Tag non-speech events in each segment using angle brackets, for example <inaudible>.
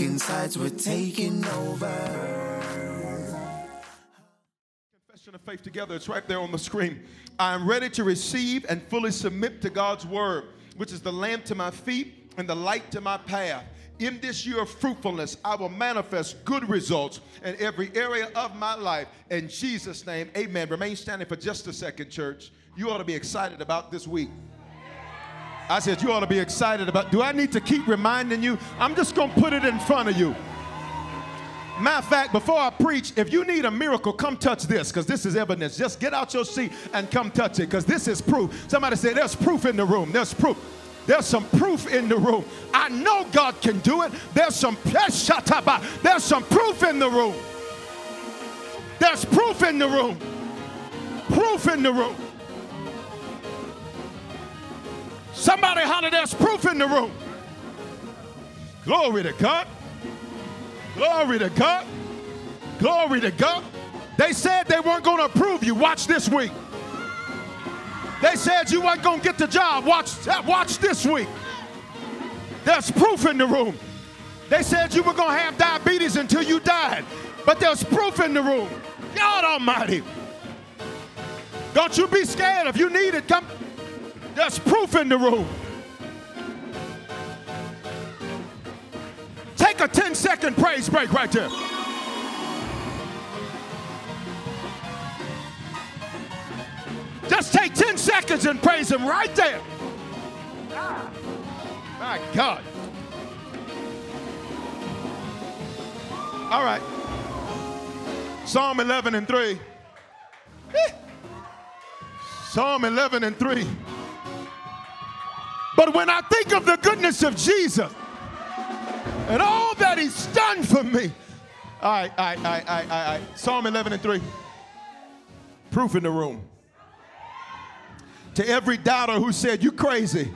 taking sides, we're taking over. Confession of faith together, it's right there on the screen. I am ready to receive and fully submit to God's word, which is the lamp to my feet and the light to my path. In this year of fruitfulness, I will manifest good results in every area of my life. In Jesus' name, amen. Remain standing for just a second, church. You ought to be excited about this week. I said, You ought to be excited about. Do I need to keep reminding you? I'm just going to put it in front of you. Matter of fact, before I preach, if you need a miracle, come touch this because this is evidence. Just get out your seat and come touch it because this is proof. Somebody said, There's proof in the room. There's proof. There's some proof in the room. I know God can do it. There's some there's some proof in the room. There's proof in the room. Proof in the room. Somebody holler, there's proof in the room. Glory to God. Glory to God. Glory to God. They said they weren't going to approve you. Watch this week. They said you weren't going to get the job. Watch, watch this week. There's proof in the room. They said you were going to have diabetes until you died. But there's proof in the room. God Almighty. Don't you be scared. If you need it, come. There's proof in the room. Take a 10 second praise break right there. Just take 10 seconds and praise Him right there. My God. All right. Psalm 11 and 3. Psalm 11 and 3. But when I think of the goodness of Jesus and all that he's done for me, all right, all right, all right, all right, all right. Psalm 11 and 3. Proof in the room. To every doubter who said, You crazy,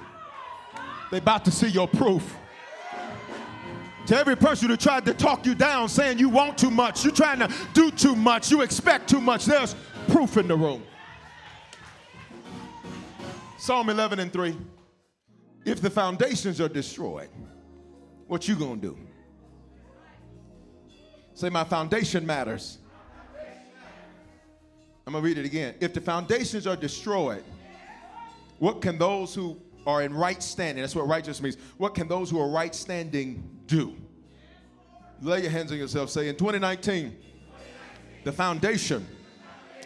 they about to see your proof. To every person who tried to talk you down, saying you want too much, you're trying to do too much, you expect too much, there's proof in the room. Psalm 11 and 3. If the foundations are destroyed, what you gonna do? Say, my foundation matters. I'm gonna read it again. If the foundations are destroyed, what can those who are in right standing, that's what righteous means, what can those who are right standing do? Lay your hands on yourself. Say, in 2019, the foundation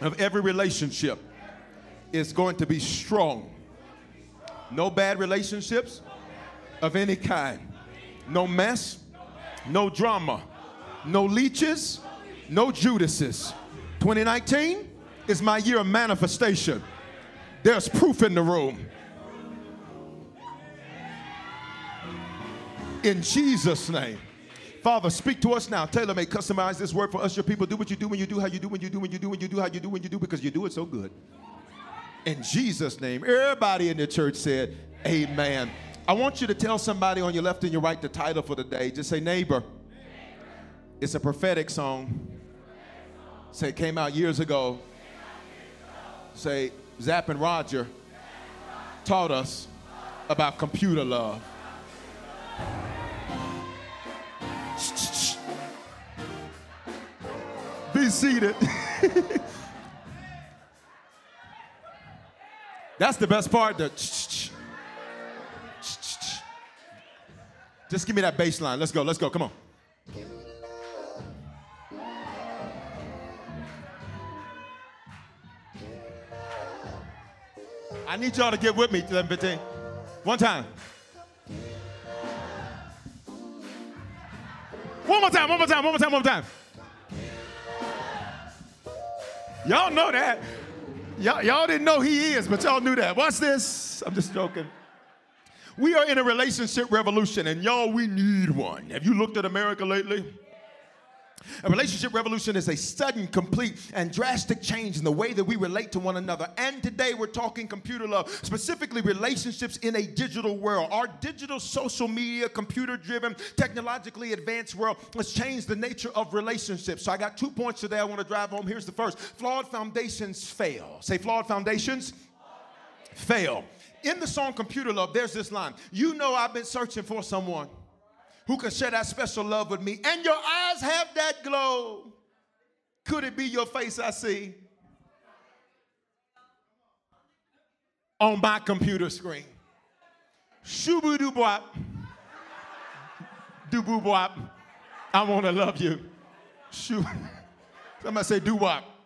of every relationship is going to be strong no bad relationships of any kind. No mess, no drama, no leeches, no Judases. 2019 is my year of manifestation. There's proof in the room. In Jesus' name. Father, speak to us now. Taylor may customize this word for us, your people. Do what you do when you do, how you do when you do, when you do, when you do, how you do, when you do, because you do it so good. In Jesus' name. Everybody in the church said, Amen. I want you to tell somebody on your left and your right the title for the day. Just say, neighbor. It's a prophetic song. Say, it came out years ago. Say, Zapp and Roger taught us about computer love. Be seated. <laughs> That's the best part. The just give me that bass line. Let's go. Let's go. Come on. I need y'all to get with me, 1115. One time. One more time, one more time, one more time, one more time. Y'all know that. Y'all, y'all didn't know he is, but y'all knew that. Watch this. I'm just joking. We are in a relationship revolution, and y'all, we need one. Have you looked at America lately? A relationship revolution is a sudden, complete, and drastic change in the way that we relate to one another. And today we're talking computer love, specifically relationships in a digital world. Our digital, social media, computer driven, technologically advanced world has changed the nature of relationships. So I got two points today I want to drive home. Here's the first flawed foundations fail. Say, flawed foundations fail. In the song Computer Love, there's this line You know, I've been searching for someone who can share that special love with me. And your eyes have that glow. Could it be your face I see on my computer screen? Doo boo bop. I want to love you. Shoo. <laughs> Somebody say wop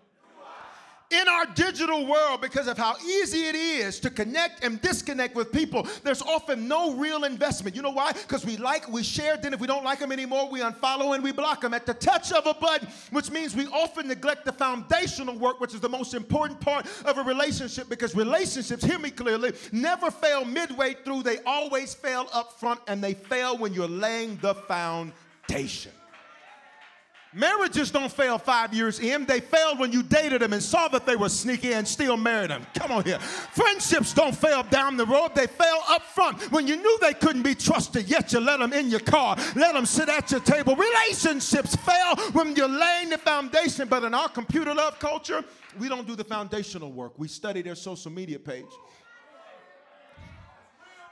in our digital world, because of how easy it is to connect and disconnect with people, there's often no real investment. You know why? Because we like, we share, then if we don't like them anymore, we unfollow and we block them at the touch of a button, which means we often neglect the foundational work, which is the most important part of a relationship, because relationships, hear me clearly, never fail midway through. They always fail up front, and they fail when you're laying the foundation. Marriages don't fail five years in. They failed when you dated them and saw that they were sneaky and still married them. Come on here. Friendships don't fail down the road. They fail up front when you knew they couldn't be trusted, yet you let them in your car, let them sit at your table. Relationships fail when you're laying the foundation. But in our computer love culture, we don't do the foundational work. We study their social media page.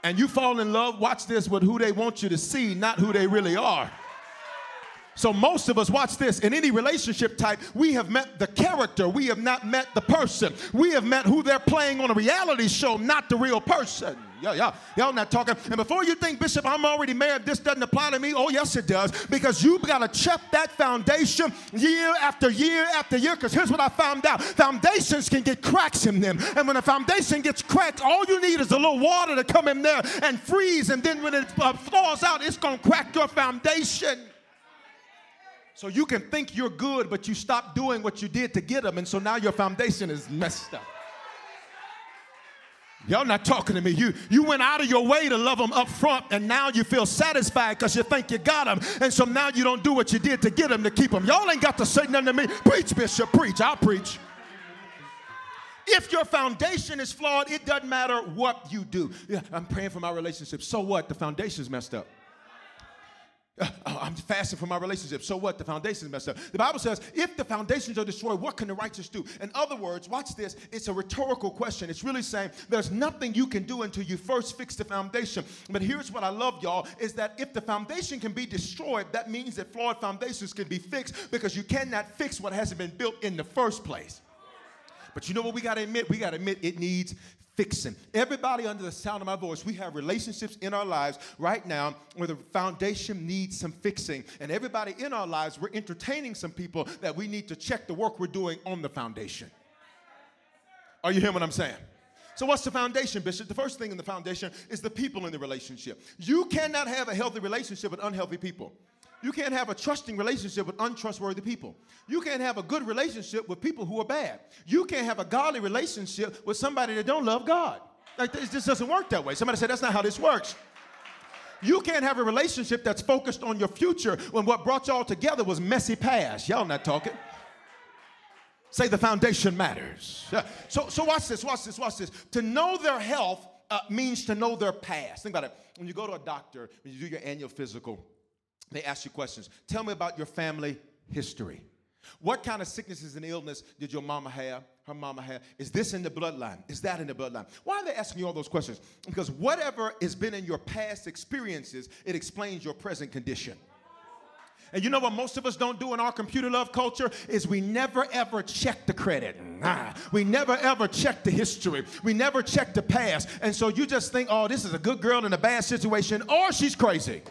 And you fall in love, watch this, with who they want you to see, not who they really are. So, most of us, watch this, in any relationship type, we have met the character. We have not met the person. We have met who they're playing on a reality show, not the real person. Yeah, yeah, y'all not talking. And before you think, Bishop, I'm already married, this doesn't apply to me. Oh, yes, it does. Because you've got to check that foundation year after year after year. Because here's what I found out foundations can get cracks in them. And when a foundation gets cracked, all you need is a little water to come in there and freeze. And then when it uh, falls out, it's going to crack your foundation. So you can think you're good, but you stop doing what you did to get them, and so now your foundation is messed up. Y'all not talking to me. You you went out of your way to love them up front, and now you feel satisfied because you think you got them, and so now you don't do what you did to get them to keep them. Y'all ain't got to say nothing to me. Preach, Bishop, preach. I'll preach. If your foundation is flawed, it doesn't matter what you do. Yeah, I'm praying for my relationship. So what? The foundation's messed up. Uh, I'm fasting for my relationship. So what? The foundation is messed up. The Bible says, if the foundations are destroyed, what can the righteous do? In other words, watch this. It's a rhetorical question. It's really saying there's nothing you can do until you first fix the foundation. But here's what I love, y'all, is that if the foundation can be destroyed, that means that flawed foundations can be fixed because you cannot fix what hasn't been built in the first place. But you know what we got to admit? We got to admit it needs fixing. Everybody under the sound of my voice, we have relationships in our lives right now where the foundation needs some fixing. And everybody in our lives, we're entertaining some people that we need to check the work we're doing on the foundation. Are you hearing what I'm saying? So, what's the foundation, Bishop? The first thing in the foundation is the people in the relationship. You cannot have a healthy relationship with unhealthy people. You can't have a trusting relationship with untrustworthy people. You can't have a good relationship with people who are bad. You can't have a godly relationship with somebody that don't love God. Like this just doesn't work that way. Somebody said that's not how this works. You can't have a relationship that's focused on your future when what brought y'all together was messy past. Y'all not talking. Say the foundation matters. So, so watch this, watch this, watch this. To know their health uh, means to know their past. Think about it. When you go to a doctor, when you do your annual physical, they ask you questions. Tell me about your family history. What kind of sicknesses and illness did your mama have? Her mama have? Is this in the bloodline? Is that in the bloodline? Why are they asking you all those questions? Because whatever has been in your past experiences, it explains your present condition. And you know what most of us don't do in our computer love culture is we never ever check the credit. Nah. We never ever check the history. We never check the past. And so you just think, oh, this is a good girl in a bad situation, or she's crazy.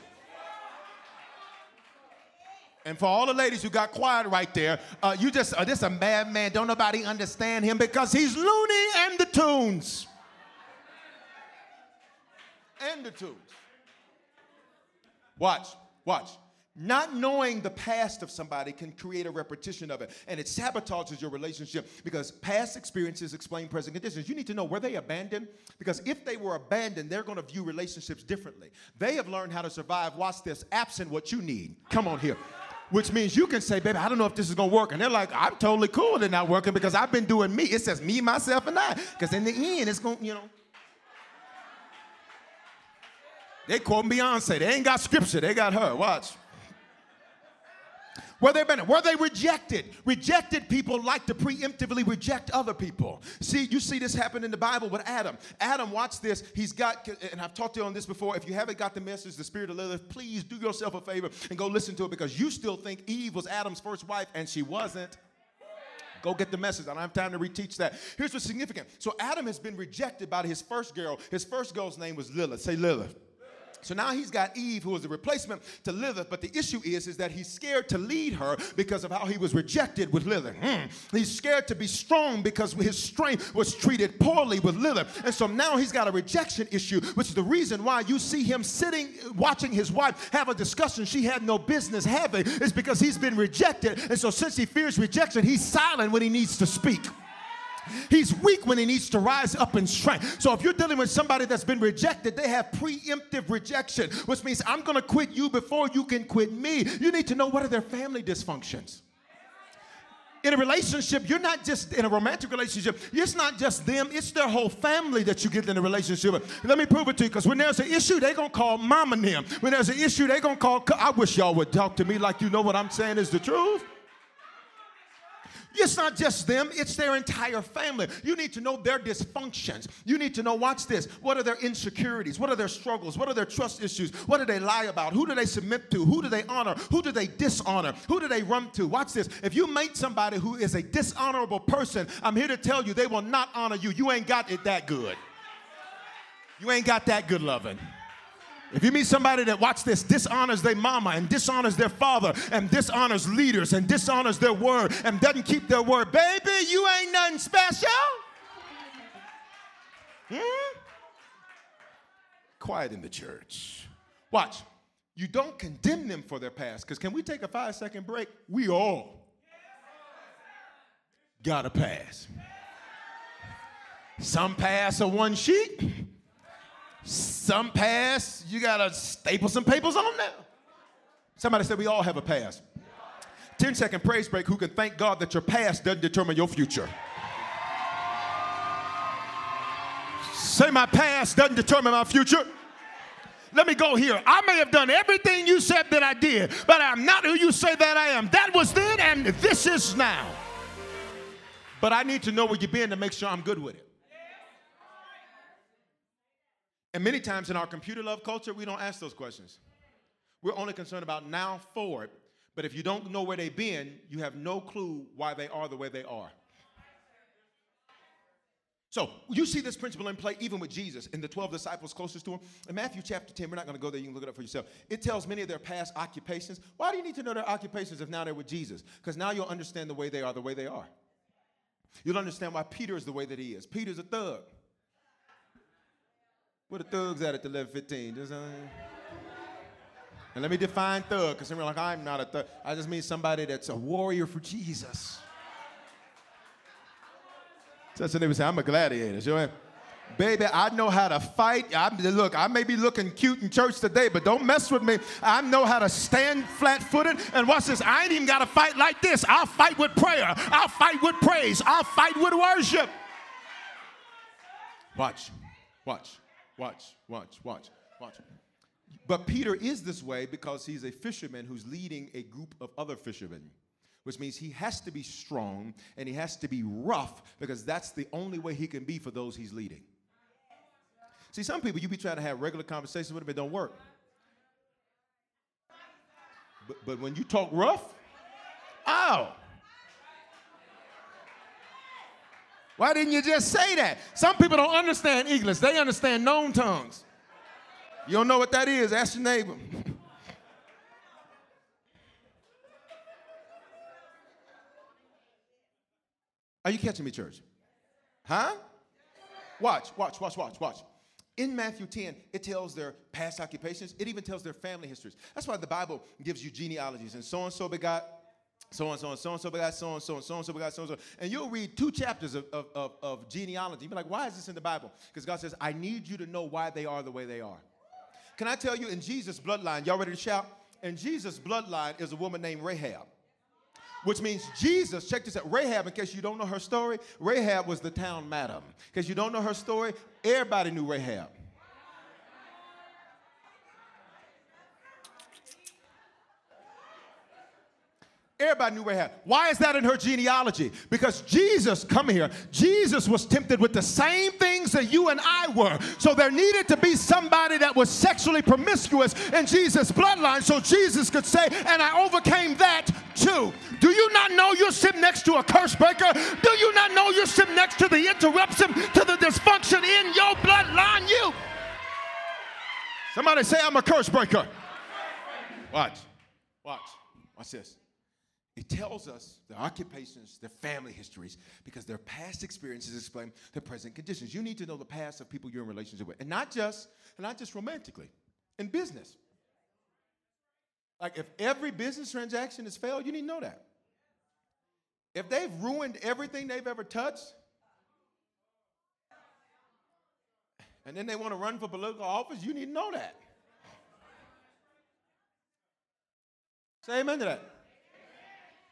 And for all the ladies who got quiet right there, uh, you just, uh, this a madman. Don't nobody understand him because he's loony and the tunes. And the tunes. Watch, watch. Not knowing the past of somebody can create a repetition of it, and it sabotages your relationship because past experiences explain present conditions. You need to know were they abandoned? Because if they were abandoned, they're going to view relationships differently. They have learned how to survive, watch this, absent what you need. Come on here. Which means you can say, baby, I don't know if this is gonna work. And they're like, I'm totally cool with it not working because I've been doing me. It says me, myself, and I. Because in the end, it's gonna, you know. They quoting Beyonce. They ain't got scripture, they got her. Watch. Were they they rejected? Rejected people like to preemptively reject other people. See, you see this happen in the Bible with Adam. Adam, watch this. He's got, and I've talked to you on this before. If you haven't got the message, the Spirit of Lilith, please do yourself a favor and go listen to it because you still think Eve was Adam's first wife and she wasn't. Go get the message. I don't have time to reteach that. Here's what's significant. So Adam has been rejected by his first girl. His first girl's name was Lilith. Say Lilith. So now he's got Eve, who is a replacement to Lilith, but the issue is, is that he's scared to lead her because of how he was rejected with Lilith. Mm. He's scared to be strong because his strength was treated poorly with Lilith. And so now he's got a rejection issue, which is the reason why you see him sitting, watching his wife have a discussion she had no business having, is because he's been rejected. And so since he fears rejection, he's silent when he needs to speak. He's weak when he needs to rise up in strength. So if you're dealing with somebody that's been rejected, they have preemptive rejection, which means I'm going to quit you before you can quit me. You need to know what are their family dysfunctions in a relationship, you're not just in a romantic relationship, it's not just them, it's their whole family that you get in a relationship with. Let me prove it to you, because when there's an issue, they're gonna call mom and them. When there's an issue, they're gonna call, I wish y'all would talk to me like you know what I'm saying is the truth. It's not just them, it's their entire family. You need to know their dysfunctions. You need to know, watch this, what are their insecurities? What are their struggles? What are their trust issues? What do they lie about? Who do they submit to? Who do they honor? Who do they dishonor? Who do they run to? Watch this. If you meet somebody who is a dishonorable person, I'm here to tell you they will not honor you. You ain't got it that good. You ain't got that good loving. If you meet somebody that watch this dishonors their mama and dishonors their father and dishonors leaders and dishonors their word and doesn't keep their word, baby, you ain't nothing special. Hmm? Quiet in the church. Watch. You don't condemn them for their past. Because can we take a five second break? We all got a pass. Some pass are one sheet some pass, you gotta staple some papers on now. Somebody said we all have a past. 10 second praise break. Who can thank God that your past doesn't determine your future? Say, my past doesn't determine my future. Let me go here. I may have done everything you said that I did, but I'm not who you say that I am. That was then, and this is now. But I need to know where you've been to make sure I'm good with it. And many times in our computer love culture, we don't ask those questions. We're only concerned about now forward. But if you don't know where they've been, you have no clue why they are the way they are. So you see this principle in play even with Jesus and the 12 disciples closest to him. In Matthew chapter 10, we're not going to go there, you can look it up for yourself. It tells many of their past occupations. Why do you need to know their occupations if now they're with Jesus? Because now you'll understand the way they are the way they are. You'll understand why Peter is the way that he is. Peter's a thug. Where the thugs at at the 1115? Just, uh, and let me define thug, because some are like, I'm not a thug. I just mean somebody that's a warrior for Jesus. So that's what they would say, I'm a gladiator. You know? Baby, I know how to fight. I, look, I may be looking cute in church today, but don't mess with me. I know how to stand flat footed. And watch this, I ain't even got to fight like this. I'll fight with prayer, I'll fight with praise, I'll fight with worship. Watch, watch. Watch, watch, watch, watch. But Peter is this way because he's a fisherman who's leading a group of other fishermen, which means he has to be strong and he has to be rough because that's the only way he can be for those he's leading. See, some people you be trying to have regular conversations with them, it don't work. But, but when you talk rough, ow. Why didn't you just say that? Some people don't understand English, they understand known tongues. You don't know what that is? Ask your neighbor. <laughs> Are you catching me, church? Huh? Watch, watch, watch, watch, watch. In Matthew 10, it tells their past occupations. It even tells their family histories. That's why the Bible gives you genealogies. And so and so begot so and so and so and so begot so and so and so and so begot so and so. And you'll read two chapters of, of, of, of genealogy. You'll be like, why is this in the Bible? Because God says, I need you to know why they are the way they are. Can I tell you, in Jesus' bloodline, y'all ready to shout? In Jesus' bloodline is a woman named Rahab which means Jesus, check this out. Rahab, in case you don't know her story, Rahab was the town madam. In case you don't know her story, everybody knew Rahab. Everybody knew Rahab. Why is that in her genealogy? Because Jesus, come here, Jesus was tempted with the same things that you and I were. So there needed to be somebody that was sexually promiscuous in Jesus' bloodline so Jesus could say, and I overcame that too. Do you not know you're sitting next to a curse breaker? Do you not know you're sitting next to the interruption, to the dysfunction in your bloodline? You. Somebody say, I'm a curse breaker. Watch, watch, watch this. It tells us their occupations, their family histories, because their past experiences explain their present conditions. You need to know the past of people you're in relationship with, and not just, and not just romantically, in business. Like if every business transaction has failed, you need to know that. If they've ruined everything they've ever touched, and then they want to run for political office, you need to know that. Say amen to that.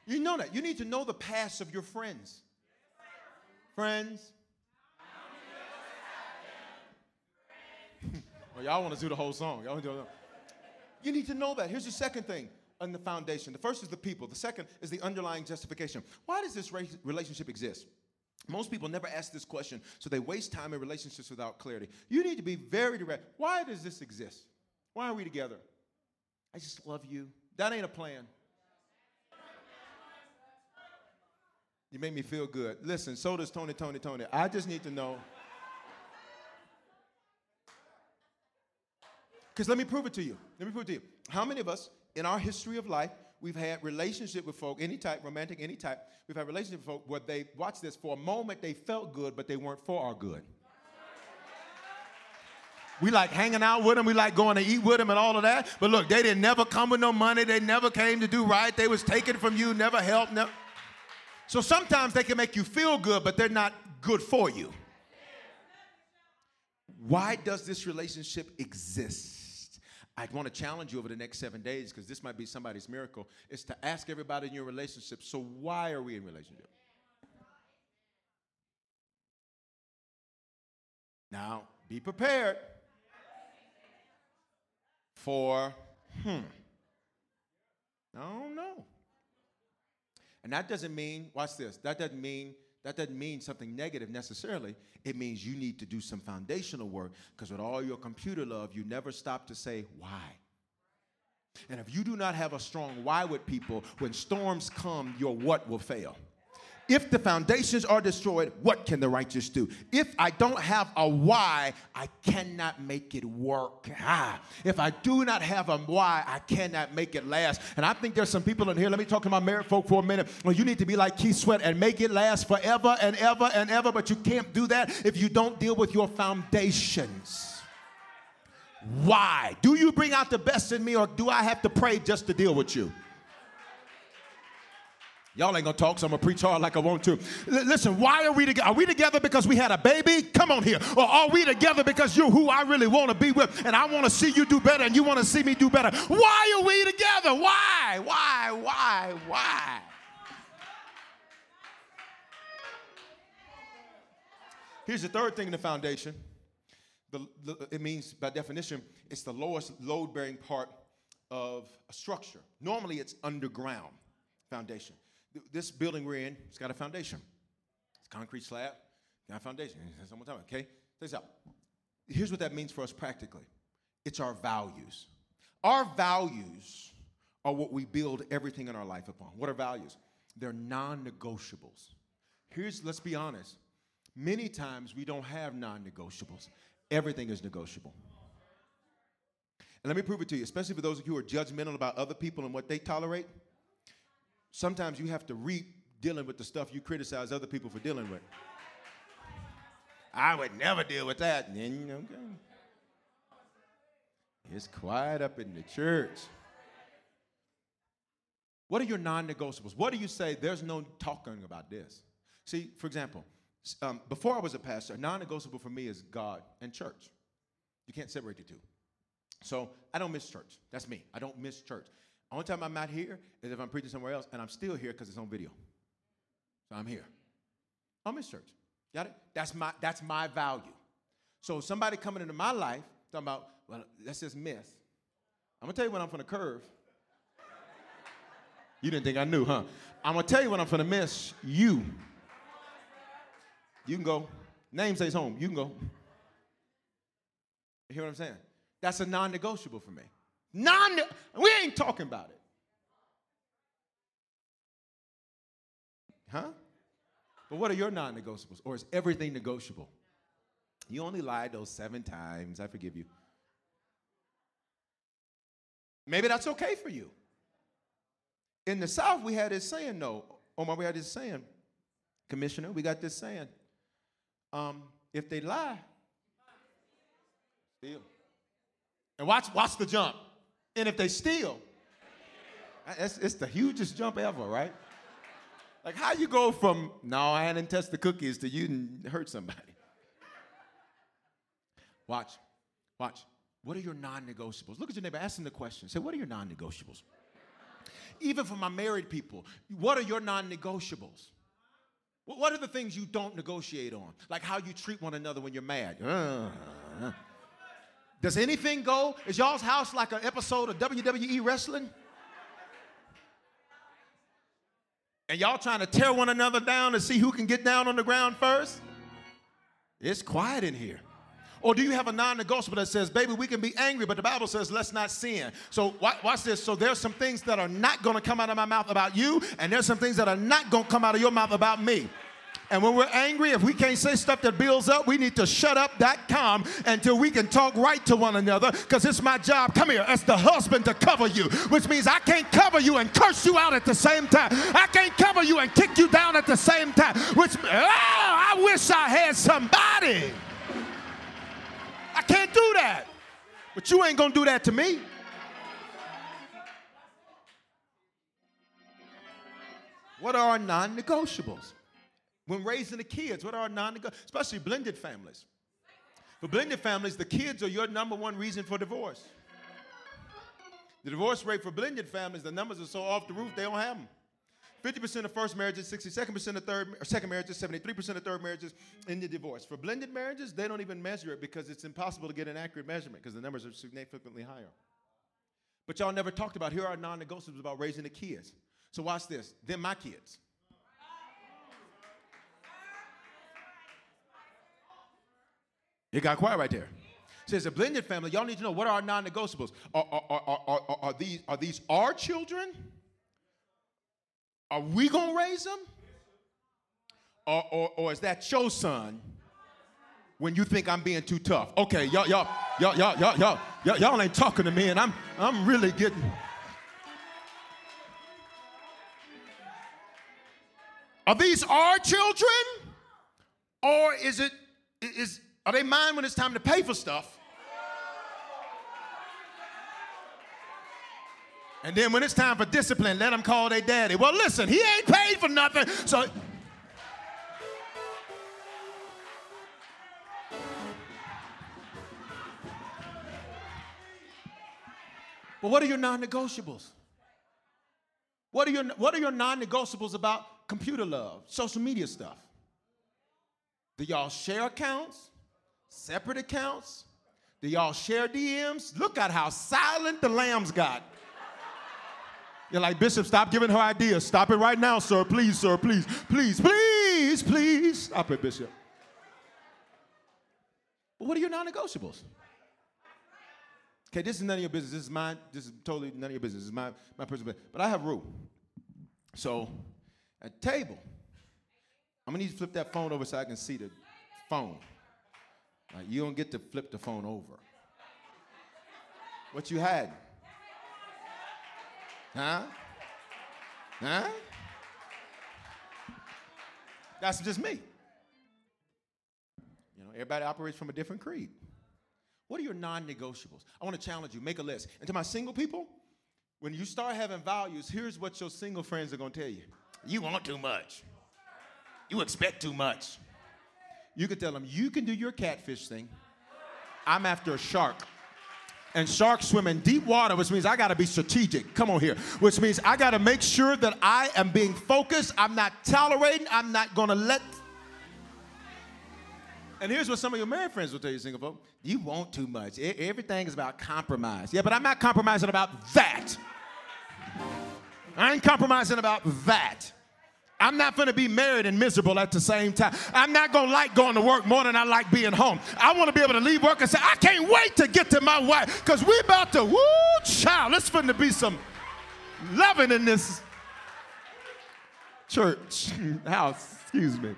You know that. You need to know the past of your friends. Friends. well, <laughs> oh, y'all want to do the whole song. Y'all do You need to know that. Here's the second thing on the foundation. The first is the people. The second is the underlying justification. Why does this relationship exist? Most people never ask this question, so they waste time in relationships without clarity. You need to be very direct. Why does this exist? Why are we together? I just love you. That ain't a plan. You make me feel good. Listen, so does Tony, Tony, Tony. I just need to know. Because let me prove it to you. Let me prove it to you. How many of us in our history of life, we've had relationship with folk, any type, romantic, any type, we've had relationship with folk where they, watch this, for a moment they felt good, but they weren't for our good. We like hanging out with them. We like going to eat with them and all of that. But look, they didn't never come with no money. They never came to do right. They was taken from you, never helped. Never. So sometimes they can make you feel good, but they're not good for you. Why does this relationship exist? I want to challenge you over the next seven days because this might be somebody's miracle. Is to ask everybody in your relationship, so why are we in relationship? Now, be prepared for, hmm, I don't know. And that doesn't mean, watch this, that doesn't mean that doesn't mean something negative necessarily. It means you need to do some foundational work because with all your computer love, you never stop to say why. And if you do not have a strong why with people, when storms come, your what will fail. If the foundations are destroyed, what can the righteous do? If I don't have a why, I cannot make it work. Ah, if I do not have a why, I cannot make it last. And I think there's some people in here. Let me talk to my married folk for a minute. Well, you need to be like Keith Sweat and make it last forever and ever and ever, but you can't do that if you don't deal with your foundations. Why? Do you bring out the best in me, or do I have to pray just to deal with you? Y'all ain't gonna talk, so I'm gonna preach hard like I want to. L- listen, why are we together? Are we together because we had a baby? Come on here. Or are we together because you're who I really wanna be with and I wanna see you do better and you wanna see me do better? Why are we together? Why? Why? Why? Why? Here's the third thing in the foundation the, the, it means, by definition, it's the lowest load bearing part of a structure. Normally, it's underground foundation. This building we're in, it's got a foundation. It's concrete slab, got a foundation. Someone tell me, okay? Check this out. Here's what that means for us practically it's our values. Our values are what we build everything in our life upon. What are values? They're non negotiables. Here's, let's be honest, many times we don't have non negotiables, everything is negotiable. And let me prove it to you, especially for those of you who are judgmental about other people and what they tolerate. Sometimes you have to reap dealing with the stuff you criticize other people for dealing with. I would never deal with that. And you know. It's quiet up in the church. What are your non negotiables? What do you say? There's no talking about this. See, for example, um, before I was a pastor, non negotiable for me is God and church. You can't separate the two. So I don't miss church. That's me. I don't miss church. Only time I'm not here is if I'm preaching somewhere else, and I'm still here because it's on video. So I'm here. I'm in church. Got it? That's my that's my value. So somebody coming into my life talking about, well, that's just myth. I'm gonna tell you when I'm from the curve. You didn't think I knew, huh? I'm gonna tell you when I'm gonna miss you. You can go. Name says home. You can go. You hear what I'm saying? That's a non-negotiable for me. Non, we ain't talking about it. Huh? But what are your non-negotiables? Or is everything negotiable? You only lied those seven times. I forgive you. Maybe that's okay for you. In the South, we had this saying, no. Omar, we had this saying, Commissioner, we got this saying. Um, if they lie, steal. And watch, watch the jump. And if they steal, it's, it's the hugest jump ever, right? Like how you go from no, I didn't test the cookies to you didn't hurt somebody. Watch, watch. What are your non-negotiables? Look at your neighbor, ask him the question. Say, what are your non-negotiables? Even for my married people, what are your non-negotiables? What are the things you don't negotiate on? Like how you treat one another when you're mad. Uh, does anything go? Is y'all's house like an episode of WWE wrestling? And y'all trying to tear one another down to see who can get down on the ground first? It's quiet in here. Or do you have a non negotiable that says, baby, we can be angry, but the Bible says, let's not sin? So, watch this. So, there's some things that are not going to come out of my mouth about you, and there's some things that are not going to come out of your mouth about me. And when we're angry, if we can't say stuff that builds up, we need to shut up that calm until we can talk right to one another. Because it's my job, come here, as the husband to cover you, which means I can't cover you and curse you out at the same time. I can't cover you and kick you down at the same time. Which, oh, I wish I had somebody. I can't do that. But you ain't gonna do that to me. What are non negotiables? When raising the kids, what are non negotiables? Especially blended families. For blended families, the kids are your number one reason for divorce. The divorce rate for blended families, the numbers are so off the roof, they don't have them. 50% of first marriages, 62% of third second marriages, 73% of third marriages in the divorce. For blended marriages, they don't even measure it because it's impossible to get an accurate measurement because the numbers are significantly higher. But y'all never talked about here are non-negotiables about raising the kids. So watch this. Then my kids. It got quiet right there. Says a blended family, y'all need to know what are our non-negotiables. Are, are, are, are, are, these, are these our children? Are we gonna raise them? Or, or, or is that your son when you think I'm being too tough? Okay, y'all, y'all, y'all, y'all, y'all, y'all, y'all, y'all ain't talking to me, and I'm I'm really getting. Are these our children? Or is it is are they mine when it's time to pay for stuff? And then when it's time for discipline, let them call their daddy. Well, listen, he ain't paid for nothing. So But what are your non-negotiables? What are your what are your non-negotiables about computer love, social media stuff? Do y'all share accounts? Separate accounts? Do y'all share DMs? Look at how silent the lambs got. You're like, Bishop, stop giving her ideas. Stop it right now, sir. Please, sir. Please, please, please, please. Stop it, Bishop. But what are your non negotiables? Okay, this is none of your business. This is mine. This is totally none of your business. This is my, my personal business. But I have rule. So at table, I'm gonna need to flip that phone over so I can see the phone. Like, you don't get to flip the phone over. What you had? Huh? Huh? That's just me. You know, everybody operates from a different creed. What are your non negotiables? I want to challenge you. Make a list. And to my single people, when you start having values, here's what your single friends are going to tell you You want too much, you expect too much. You can tell them, You can do your catfish thing. I'm after a shark. And sharks swim in deep water, which means I gotta be strategic. Come on here. Which means I gotta make sure that I am being focused. I'm not tolerating. I'm not gonna let and here's what some of your married friends will tell you, single folk. You want too much. Everything is about compromise. Yeah, but I'm not compromising about that. I ain't compromising about that. I'm not gonna be married and miserable at the same time. I'm not gonna like going to work more than I like being home. I wanna be able to leave work and say, I can't wait to get to my wife, because we're about to, woo, child, it's gonna be some loving in this church <laughs> house. Excuse me.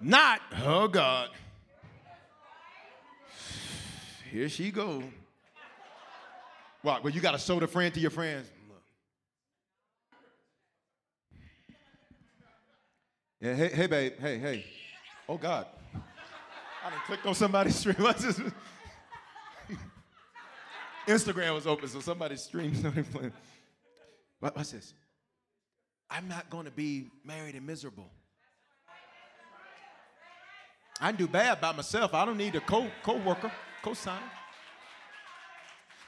Not, oh God. <sighs> Here she go. What? Well, you got to show the friend to your friends. Yeah, hey, hey, babe, hey, hey. Oh God. I done clicked on somebody's stream. <laughs> What's this? Instagram was open, so somebody streamed something playing. What's this? I'm not going to be married and miserable. I can do bad by myself. I don't need a co co-worker, co-signer.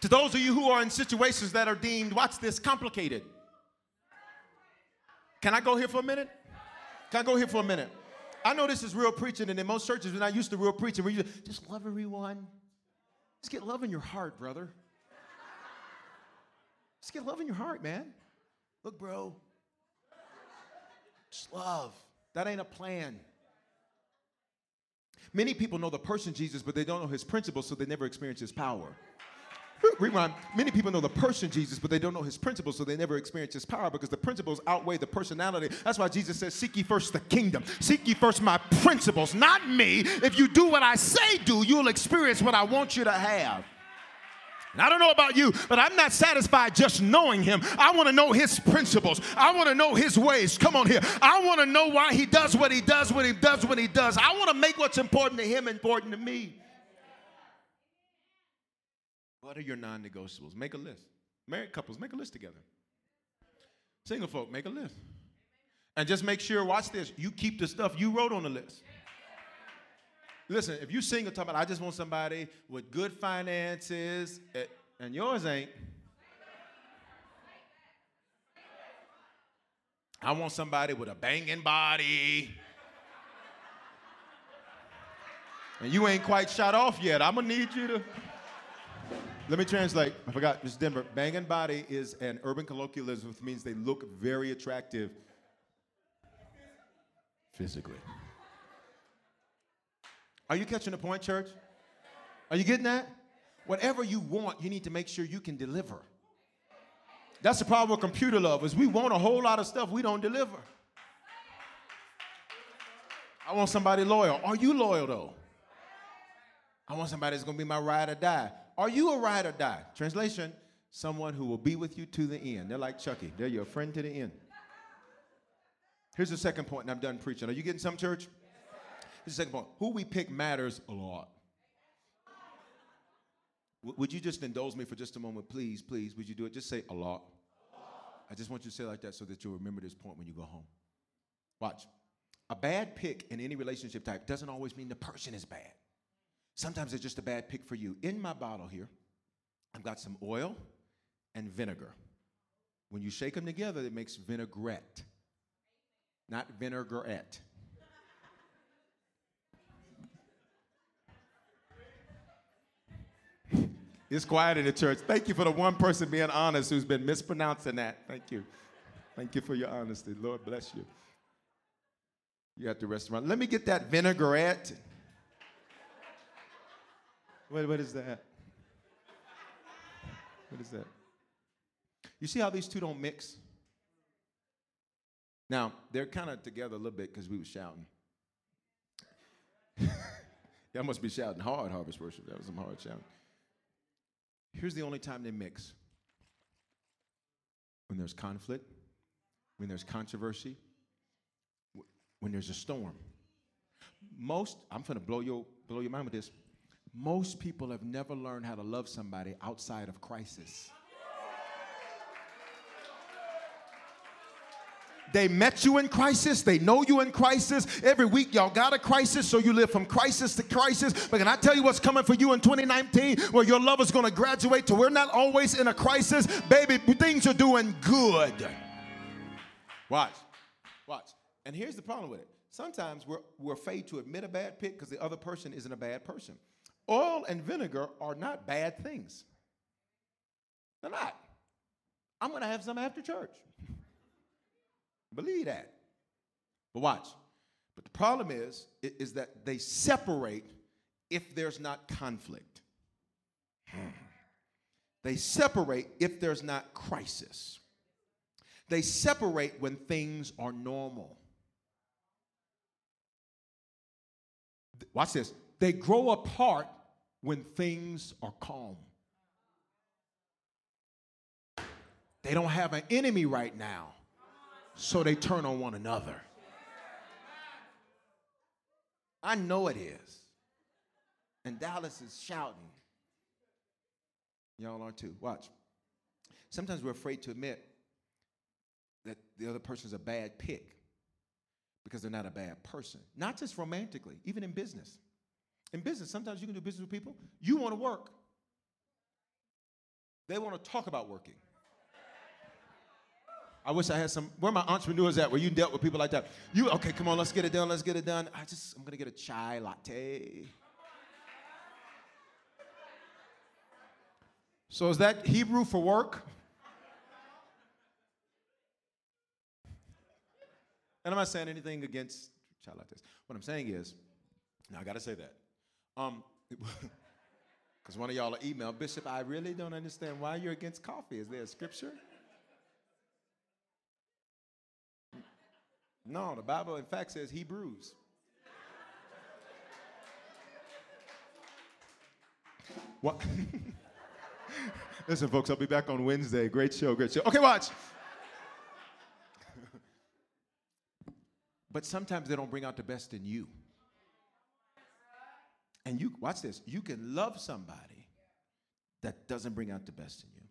To those of you who are in situations that are deemed, watch this, complicated. Can I go here for a minute? Can I go here for a minute? I know this is real preaching, and in most churches, we're not used to real preaching. We just, just love everyone. Just get love in your heart, brother. Just get love in your heart, man. Look, bro. Just love. That ain't a plan. Many people know the person Jesus, but they don't know his principles, so they never experience his power. <laughs> Rewind. Many people know the person Jesus, but they don't know his principles, so they never experience his power because the principles outweigh the personality. That's why Jesus says, Seek ye first the kingdom. Seek ye first my principles, not me. If you do what I say do, you'll experience what I want you to have. I don't know about you, but I'm not satisfied just knowing him. I want to know his principles. I want to know his ways. Come on here. I want to know why he does what he does, what he does, what he does. I want to make what's important to him important to me. What are your non negotiables? Make a list. Married couples, make a list together. Single folk, make a list. And just make sure, watch this, you keep the stuff you wrote on the list. Listen, if you single, talk about I just want somebody with good finances, eh, and yours ain't. I want somebody with a banging body. And you ain't quite shot off yet. I'm gonna need you to. Let me translate. I forgot, Mr. Denver. Banging body is an urban colloquialism, which means they look very attractive physically. Are you catching the point, church? Are you getting that? Whatever you want, you need to make sure you can deliver. That's the problem with computer lovers. We want a whole lot of stuff we don't deliver. I want somebody loyal. Are you loyal though? I want somebody that's gonna be my ride or die. Are you a ride or die? Translation, someone who will be with you to the end. They're like Chucky, they're your friend to the end. Here's the second point, and I'm done preaching. Are you getting some, church? Here's the second point. Who we pick matters a lot. W- would you just indulge me for just a moment, please, please? Would you do it? Just say a lot. I just want you to say like that so that you'll remember this point when you go home. Watch. A bad pick in any relationship type doesn't always mean the person is bad. Sometimes it's just a bad pick for you. In my bottle here, I've got some oil and vinegar. When you shake them together, it makes vinaigrette, not vinaigrette. It's quiet in the church. Thank you for the one person being honest who's been mispronouncing that. Thank you. Thank you for your honesty. Lord bless you. You at the restaurant. Let me get that vinaigrette. What, what is that? What is that? You see how these two don't mix? Now, they're kind of together a little bit because we were shouting. <laughs> Y'all must be shouting hard, Harvest Worship. That was some hard shouting. Here's the only time they mix when there's conflict, when there's controversy, when there's a storm. Most, I'm going to blow your, blow your mind with this. Most people have never learned how to love somebody outside of crisis. They met you in crisis. They know you in crisis. Every week, y'all got a crisis, so you live from crisis to crisis. But can I tell you what's coming for you in 2019? Where your love is going to graduate to we're not always in a crisis. Baby, things are doing good. Watch. Watch. And here's the problem with it. Sometimes we're, we're afraid to admit a bad pick because the other person isn't a bad person. Oil and vinegar are not bad things. They're not. I'm going to have some after church. <laughs> Believe that. But watch. But the problem is, is that they separate if there's not conflict. Hmm. They separate if there's not crisis. They separate when things are normal. Watch this. They grow apart when things are calm. They don't have an enemy right now so they turn on one another. I know it is. And Dallas is shouting. Y'all are too. Watch. Sometimes we're afraid to admit that the other person's a bad pick because they're not a bad person. Not just romantically, even in business. In business, sometimes you can do business with people, you want to work. They want to talk about working. I wish I had some. Where my entrepreneurs at? Where you dealt with people like that? You okay? Come on, let's get it done. Let's get it done. I just I'm gonna get a chai latte. So is that Hebrew for work? And I'm not saying anything against chai lattes. What I'm saying is, now I gotta say that. Um, <laughs> because one of y'all email Bishop. I really don't understand why you're against coffee. Is there a scripture? No, the Bible, in fact, says Hebrews. What? <laughs> Listen, folks, I'll be back on Wednesday. Great show, great show. Okay, watch. <laughs> but sometimes they don't bring out the best in you. And you, watch this, you can love somebody that doesn't bring out the best in you.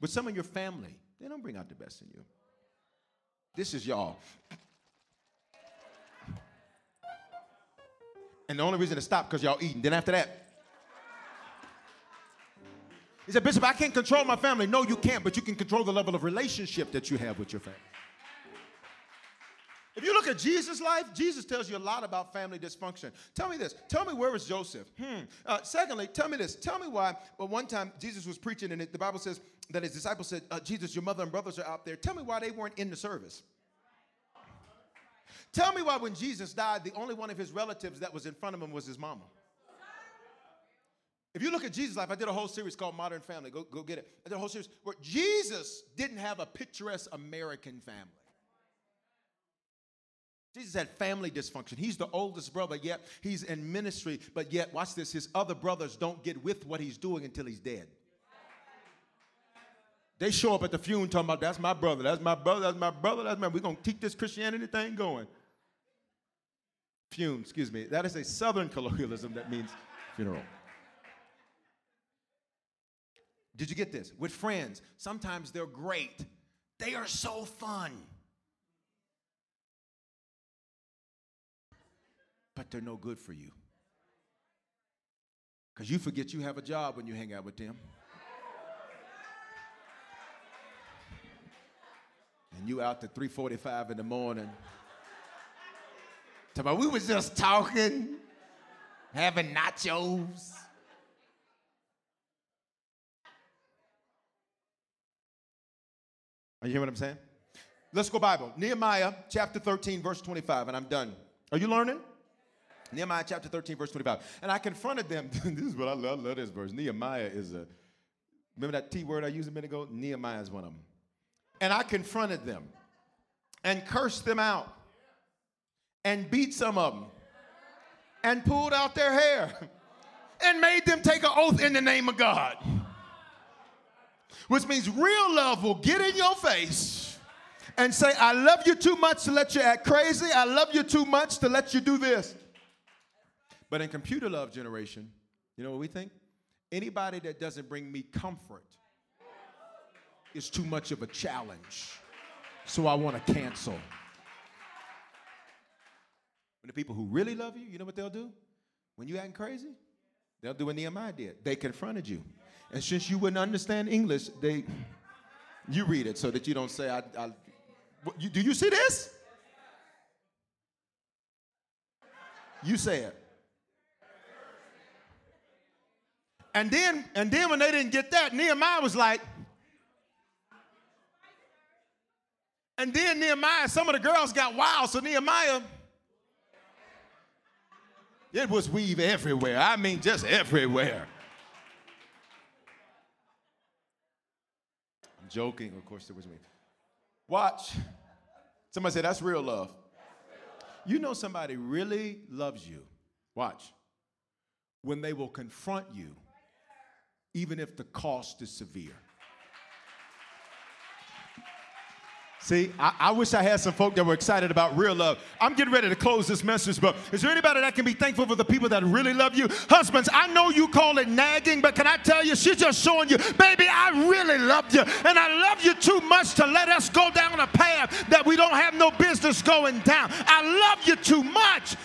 But some of your family, they don't bring out the best in you. This is y'all. And the only reason to stop because y'all eating. Then after that, he said, Bishop, I can't control my family. No, you can't, but you can control the level of relationship that you have with your family. If you look at Jesus' life, Jesus tells you a lot about family dysfunction. Tell me this. Tell me where was Joseph? Hmm. Uh, secondly, tell me this. Tell me why. Well, one time Jesus was preaching, and it, the Bible says that his disciples said, uh, Jesus, your mother and brothers are out there. Tell me why they weren't in the service. Tell me why when Jesus died, the only one of his relatives that was in front of him was his mama. If you look at Jesus' life, I did a whole series called Modern Family. Go, go get it. I did a whole series where Jesus didn't have a picturesque American family. Jesus had family dysfunction. He's the oldest brother, yet he's in ministry, but yet, watch this, his other brothers don't get with what he's doing until he's dead. They show up at the funeral talking about, that's my brother, that's my brother, that's my brother, that's my, we're going to keep this Christianity thing going. Fume, excuse me. That is a southern <laughs> colloquialism that means funeral. Did you get this? With friends, sometimes they're great. They are so fun. but they're no good for you. Because you forget you have a job when you hang out with them. And you out to 345 in the morning. Talking we was just talking, having nachos. Are you hear what I'm saying? Let's go Bible. Nehemiah chapter 13, verse 25, and I'm done. Are you learning? Nehemiah chapter 13, verse 25. And I confronted them. <laughs> this is what I love, love this verse. Nehemiah is a, remember that T word I used a minute ago? Nehemiah is one of them. And I confronted them and cursed them out and beat some of them and pulled out their hair and made them take an oath in the name of God. Which means real love will get in your face and say, I love you too much to let you act crazy. I love you too much to let you do this. But in computer love generation, you know what we think? Anybody that doesn't bring me comfort is too much of a challenge. So I want to cancel. When the people who really love you, you know what they'll do? When you acting crazy, they'll do what Nehemiah did. They confronted you. And since you wouldn't understand English, they you read it so that you don't say, I, I do you see this? You say it. And then, and then when they didn't get that, Nehemiah was like, and then Nehemiah, some of the girls got wild, so Nehemiah, it was weave everywhere. I mean, just everywhere. I'm joking, of course, there was weave. Watch. Somebody say, that's real love. You know somebody really loves you. Watch. When they will confront you even if the cost is severe. See, I, I, wish I had some folk that were excited about real love. I'm getting ready to close this message, but is there anybody that can be thankful for the people that really love you? Husbands, I know you call it nagging, but can I tell you, she's just showing you, baby, I really love you. And I love you too much to let us go down a path that we don't have no business going down. I love you too much.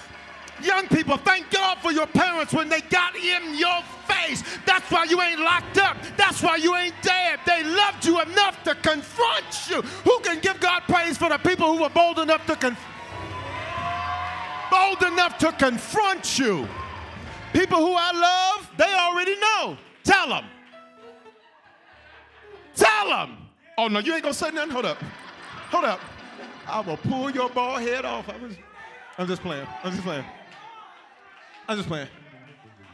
Young people, thank God for your parents when they got in your face. That's why you ain't locked up. That's why you ain't dead. They loved you enough to confront you. Who can give God praise for the people who were bold enough to confront? bold enough to confront you. People who I love, they already know. Tell them. Tell them. Oh no, you ain't gonna say nothing. Hold up. Hold up. I will pull your bald head off. I was, I'm just playing. I'm just playing. I'm just playing.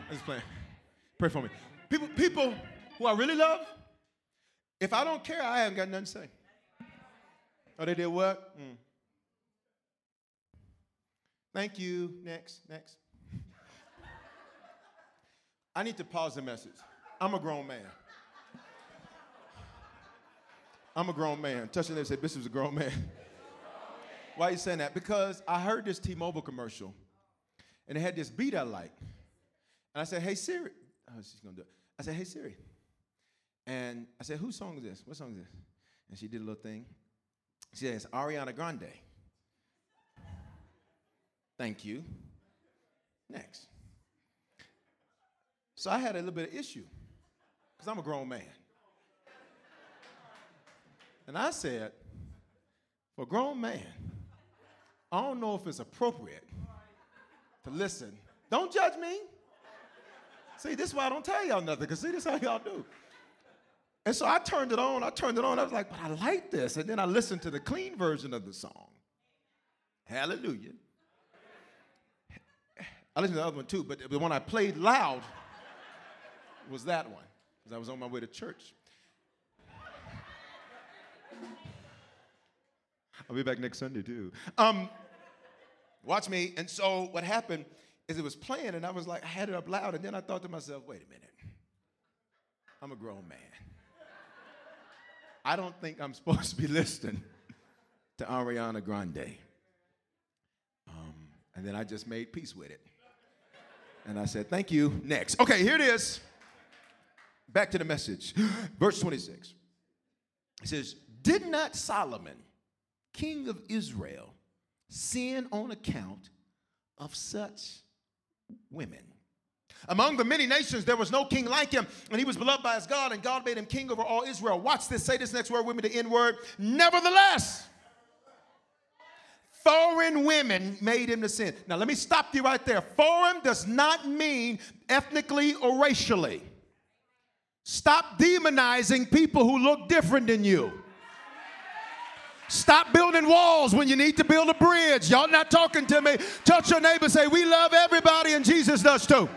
I'm just playing. Pray for me. People, people who I really love, if I don't care, I haven't got nothing to say. Oh, they did what? Mm. Thank you. Next, next. I need to pause the message. I'm a grown man. I'm a grown man. Touch your lips say, Bishop's a grown man. Why are you saying that? Because I heard this T-Mobile commercial and it had this beat I like. And I said, hey Siri. Oh, she's gonna do it. I said, hey Siri. And I said, whose song is this? What song is this? And she did a little thing. She said, it's Ariana Grande. Thank you. Next. So I had a little bit of issue because I'm a grown man. And I said, for a grown man, I don't know if it's appropriate to listen. Don't judge me. See, this is why I don't tell y'all nothing, because see, this is how y'all do. And so I turned it on, I turned it on, I was like, but I like this. And then I listened to the clean version of the song. Hallelujah. I listened to the other one too, but the one I played loud was that one, because I was on my way to church. I'll be back next Sunday too. Um, Watch me. And so what happened is it was playing, and I was like, I had it up loud, and then I thought to myself, wait a minute. I'm a grown man. I don't think I'm supposed to be <laughs> listening to Ariana Grande. Um, and then I just made peace with it. And I said, thank you. Next. Okay, here it is. Back to the message. <gasps> Verse 26. It says, Did not Solomon, king of Israel, sin on account of such women. Among the many nations, there was no king like him, and he was beloved by his God, and God made him king over all Israel. Watch this, say this next word with me, the N word. Nevertheless, foreign women made him to sin. Now, let me stop you right there. Foreign does not mean ethnically or racially. Stop demonizing people who look different than you. Stop building walls when you need to build a bridge. Y'all not talking to me. Touch your neighbor, say, We love everybody, and Jesus does too.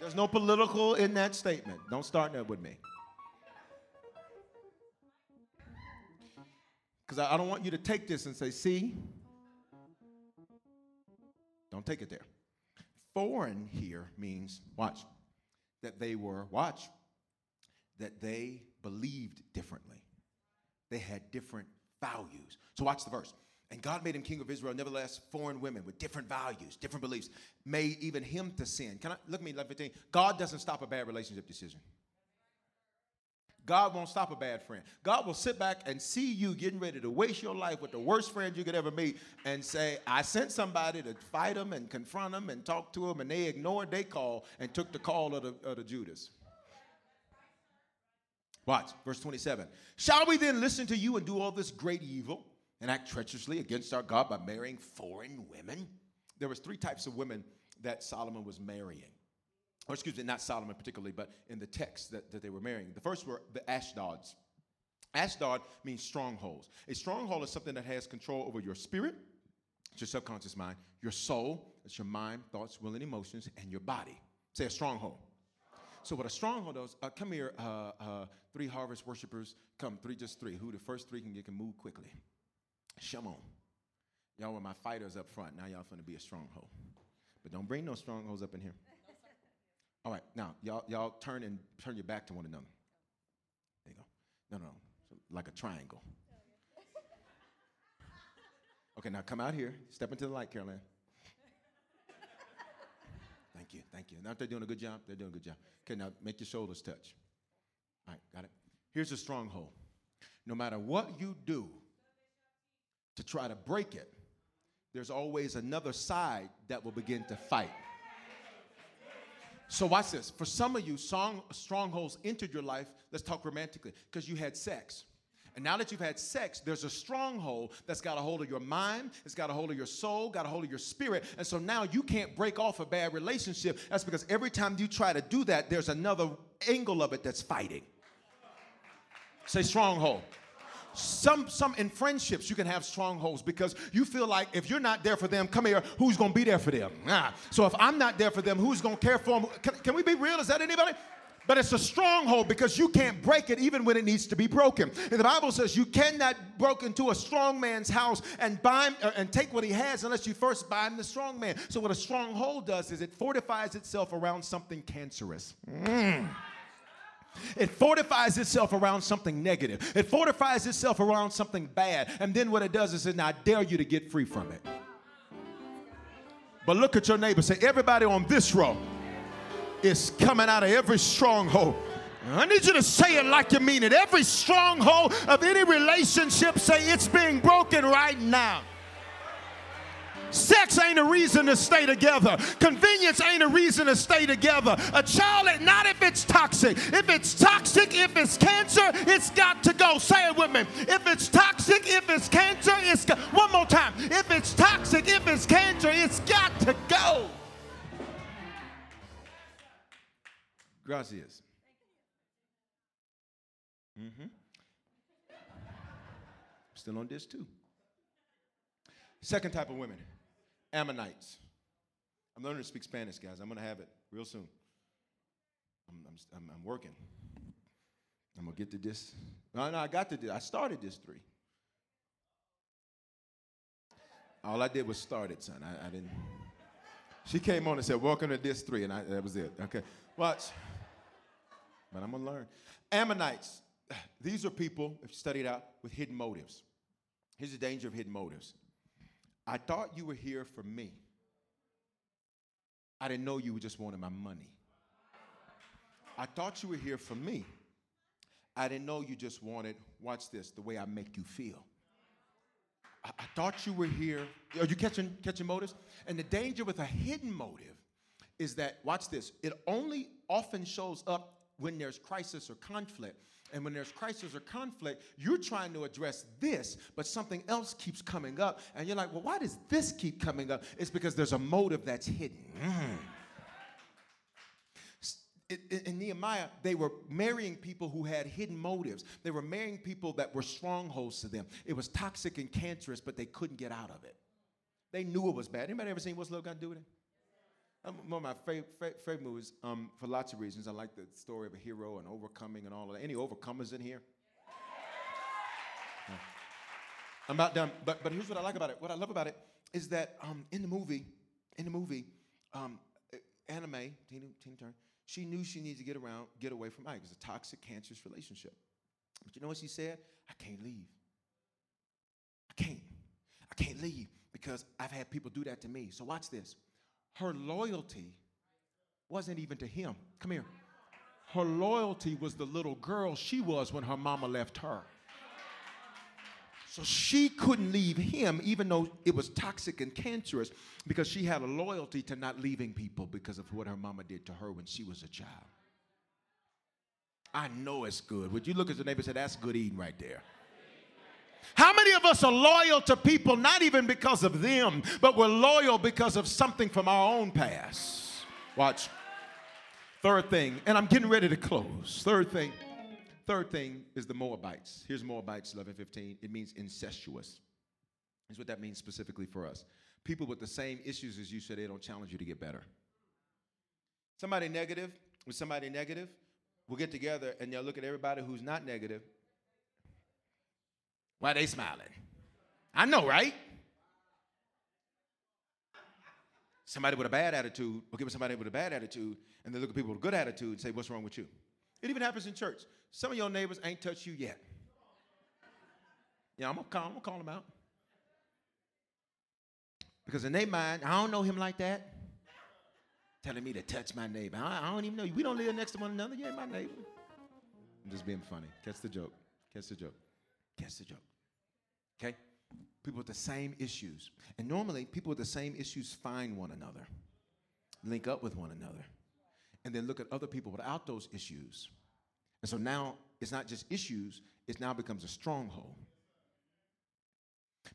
There's no political in that statement. Don't start that with me. Because I don't want you to take this and say, See, don't take it there. Foreign here means, watch, that they were, watch, that they believed differently. They had different values. So watch the verse. And God made him king of Israel. Nevertheless, foreign women with different values, different beliefs, made even him to sin. Can I look at me, 15? God doesn't stop a bad relationship decision. God won't stop a bad friend. God will sit back and see you getting ready to waste your life with the worst friend you could ever meet and say, I sent somebody to fight them and confront them and talk to them, and they ignored their call and took the call of the, of the Judas. Watch, verse 27. Shall we then listen to you and do all this great evil and act treacherously against our God by marrying foreign women? There was three types of women that Solomon was marrying. Or excuse me, not Solomon particularly, but in the text that, that they were marrying. The first were the Ashdods. Ashdod means strongholds. A stronghold is something that has control over your spirit, your subconscious mind, your soul, it's your mind, thoughts, will, and emotions, and your body. Say a stronghold. So what a stronghold does, uh, come here, uh, uh, three harvest worshipers, come, three, just three. Who the first three can get can move quickly. On. Y'all were my fighters up front. Now y'all finna be a stronghold. But don't bring no strongholds up in here. <laughs> All right, now y'all, y'all turn and turn your back to one another. There you go. No, no, so like a triangle. <laughs> Okay, now come out here. Step into the light, Caroline. Thank you, thank you. Now they're doing a good job, they're doing a good job. Okay, now make your shoulders touch. All right, got it. Here's a stronghold. No matter what you do to try to break it, there's always another side that will begin to fight. So watch this. For some of you, strongholds entered your life. Let's talk romantically, because you had sex. And now that you've had sex, there's a stronghold that's got a hold of your mind, it's got a hold of your soul, got a hold of your spirit. And so now you can't break off a bad relationship. That's because every time you try to do that, there's another angle of it that's fighting. Say stronghold. Some, some in friendships, you can have strongholds because you feel like if you're not there for them, come here, who's gonna be there for them? Nah. So if I'm not there for them, who's gonna care for them? Can, can we be real? Is that anybody? But it's a stronghold because you can't break it even when it needs to be broken. And the Bible says you cannot break into a strong man's house and bind uh, and take what he has unless you first bind the strong man. So what a stronghold does is it fortifies itself around something cancerous. Mm. It fortifies itself around something negative. It fortifies itself around something bad. And then what it does is it, now dare you to get free from it. But look at your neighbor. Say, everybody on this row is coming out of every stronghold. I need you to say it like you mean it. Every stronghold of any relationship, say it's being broken right now. Sex ain't a reason to stay together. Convenience ain't a reason to stay together. A child, not if it's toxic. If it's toxic, if it's cancer, it's got to go. Say it with me. If it's toxic, if it's cancer, it's got. One more time. If it's toxic, if it's cancer, it's got to go. Gracias. Mm-hmm. Still on this too. Second type of women, Ammonites. I'm learning to speak Spanish, guys. I'm going to have it real soon. I'm, I'm, I'm, working. I'm going to get to this. No, no, I got to this. I started this three. All I did was start it, son. I, I didn't. She came on and said, Welcome to this three, and I, that was it. Okay. Watch but I'm going to learn. Ammonites, <sighs> these are people, if you study it out, with hidden motives. Here's the danger of hidden motives. I thought you were here for me. I didn't know you just wanted my money. I thought you were here for me. I didn't know you just wanted, watch this, the way I make you feel. I, I thought you were here. Are you catching, catching motives? And the danger with a hidden motive is that, watch this, it only often shows up when there's crisis or conflict. And when there's crisis or conflict, you're trying to address this, but something else keeps coming up. And you're like, well, why does this keep coming up? It's because there's a motive that's hidden. Mm. in, in Nehemiah, they were marrying people who had hidden motives. They were marrying people that were strongholds to them. It was toxic and cancerous, but they couldn't get out of it. They knew it was bad. Anybody ever seen What's Love Got to Do with It? Um, one of my favorite, favorite movies um, for lots of reasons. I like the story of a hero and overcoming and all of that. Any overcomers in here? I'm about done. But, but here's what I like about it. What I love about it is that um, in the movie, in the movie, um, Anna Mae, Tina, Tina Turner, she knew she needed to get around, get away from Ike. It was a toxic, cancerous relationship. But you know what she said? I can't leave. I can't. I can't leave because I've had people do that to me. So watch this. Her loyalty wasn't even to him. Come here. Her loyalty was the little girl she was when her mama left her. So she couldn't leave him, even though it was toxic and cancerous, because she had a loyalty to not leaving people because of what her mama did to her when she was a child. I know it's good. Would you look at the neighbor and say, That's good eating right there? How many of us are loyal to people not even because of them, but we're loyal because of something from our own past? Watch. Third thing, and I'm getting ready to close. Third thing. Third thing is the Moabites. Here's Moabites 11 15. It means incestuous. Here's what that means specifically for us. People with the same issues as you so they don't challenge you to get better. Somebody negative with somebody negative we'll get together and they'll look at everybody who's not negative. Why they smiling? I know, right? Somebody with a bad attitude will give somebody with a bad attitude, and they look at people with a good attitude and say, What's wrong with you? It even happens in church. Some of your neighbors ain't touched you yet. Yeah, I'm gonna call, I'm gonna call them out. Because in their mind, I don't know him like that. Telling me to touch my neighbor. I, I don't even know you. We don't live next to one another. You ain't my neighbor. I'm just being funny. Catch the joke. Catch the joke. Catch the joke. Okay? People with the same issues. And normally, people with the same issues find one another, link up with one another and then look at other people without those issues. And so now it's not just issues, it now becomes a stronghold.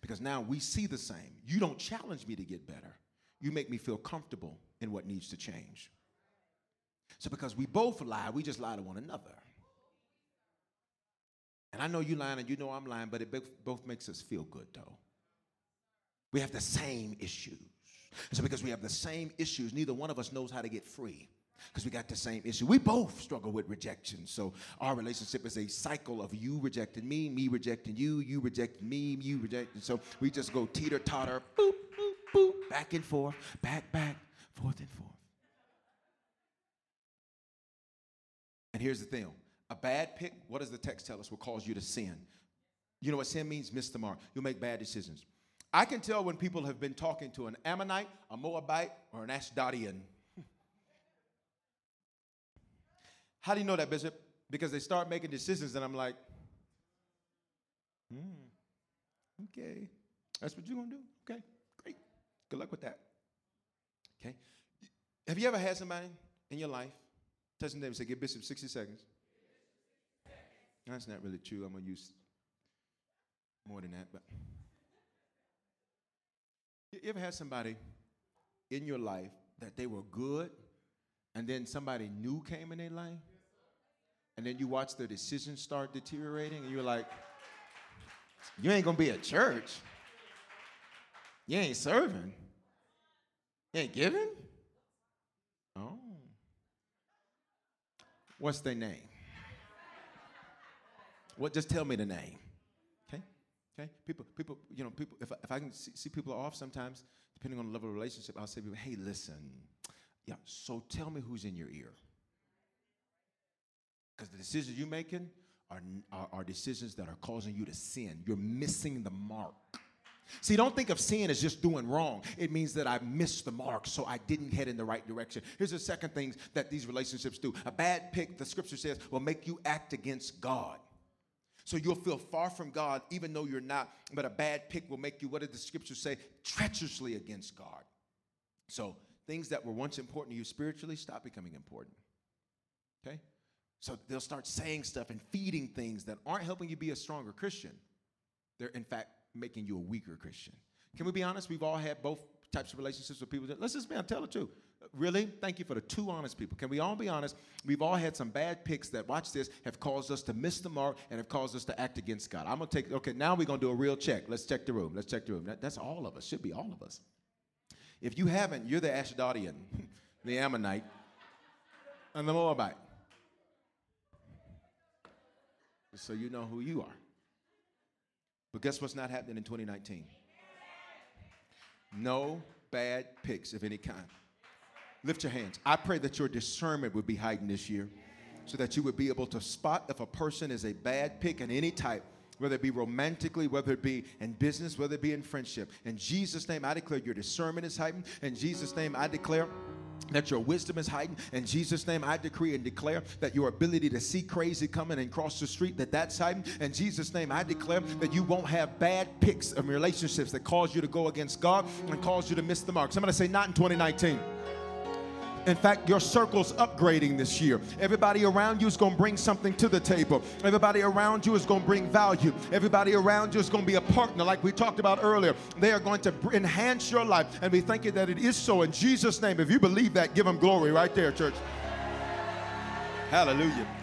Because now we see the same. You don't challenge me to get better, you make me feel comfortable in what needs to change. So, because we both lie, we just lie to one another. And I know you're lying and you know I'm lying, but it both makes us feel good though. We have the same issues. So, because we have the same issues, neither one of us knows how to get free because we got the same issue. We both struggle with rejection. So our relationship is a cycle of you rejecting me, me rejecting you, you rejecting me, you rejecting. So we just go teeter totter, boop, boop, boop, back and forth, back, back, forth and forth. And here's the thing a bad pick, what does the text tell us, will cause you to sin? You know what sin means? Miss the mark. You'll make bad decisions. I can tell when people have been talking to an Ammonite, a Moabite, or an Ashdodian How do you know that, Bishop? Because they start making decisions, and I'm like, hmm, okay, that's what you're gonna do? Okay, great. Good luck with that. Okay. Have you ever had somebody in your life touch them and say, give Bishop 60 seconds? That's not really true. I'm gonna use more than that, but you ever had somebody in your life that they were good and then somebody new came in their life and then you watch the decisions start deteriorating, and you're like, you ain't gonna be at church. You ain't serving. You ain't giving? Oh. What's their name? What? Just tell me the name. Okay. Okay. People. People. You know. People. If I, if I can see, see people off sometimes, depending on the level of relationship, I'll say, people, "Hey, listen. Yeah. So tell me who's in your ear." Because the decisions you're making are, are, are decisions that are causing you to sin. You're missing the mark. See, don't think of sin as just doing wrong. It means that I missed the mark, so I didn't head in the right direction. Here's the second thing that these relationships do a bad pick, the scripture says, will make you act against God. So you'll feel far from God even though you're not, but a bad pick will make you, what did the scripture say? Treacherously against God. So things that were once important to you spiritually stop becoming important. Okay? So they'll start saying stuff and feeding things that aren't helping you be a stronger Christian. They're, in fact, making you a weaker Christian. Can we be honest? We've all had both types of relationships with people. That, let's just be honest, tell the truth. Really? Thank you for the two honest people. Can we all be honest? We've all had some bad picks that, watch this, have caused us to miss the mark and have caused us to act against God. I'm going to take, okay, now we're going to do a real check. Let's check the room. Let's check the room. That, that's all of us, should be all of us. If you haven't, you're the Ashdodian, <laughs> the Ammonite, and the Moabite. So you know who you are. But guess what's not happening in 2019? No bad picks of any kind. Lift your hands. I pray that your discernment would be heightened this year so that you would be able to spot if a person is a bad pick in any type, whether it be romantically, whether it be in business, whether it be in friendship. In Jesus' name, I declare your discernment is heightened. In Jesus' name, I declare that your wisdom is heightened. In Jesus' name, I decree and declare that your ability to see crazy coming and cross the street, that that's heightened. In Jesus' name, I declare that you won't have bad picks of relationships that cause you to go against God and cause you to miss the mark. Somebody say, not in 2019. In fact, your circle's upgrading this year. Everybody around you is going to bring something to the table. Everybody around you is going to bring value. Everybody around you is going to be a partner, like we talked about earlier. They are going to enhance your life. And we thank you that it is so. In Jesus' name, if you believe that, give them glory right there, church. Hallelujah.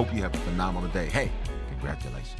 Hope you have a phenomenal day. Hey, congratulations.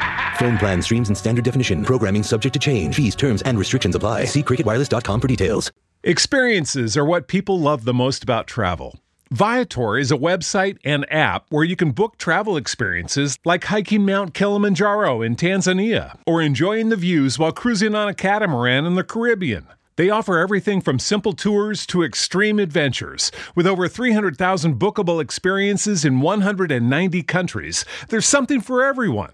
Phone plan streams in standard definition. Programming subject to change. Fees, terms, and restrictions apply. See cricketwireless.com for details. Experiences are what people love the most about travel. Viator is a website and app where you can book travel experiences like hiking Mount Kilimanjaro in Tanzania or enjoying the views while cruising on a catamaran in the Caribbean. They offer everything from simple tours to extreme adventures. With over 300,000 bookable experiences in 190 countries, there's something for everyone.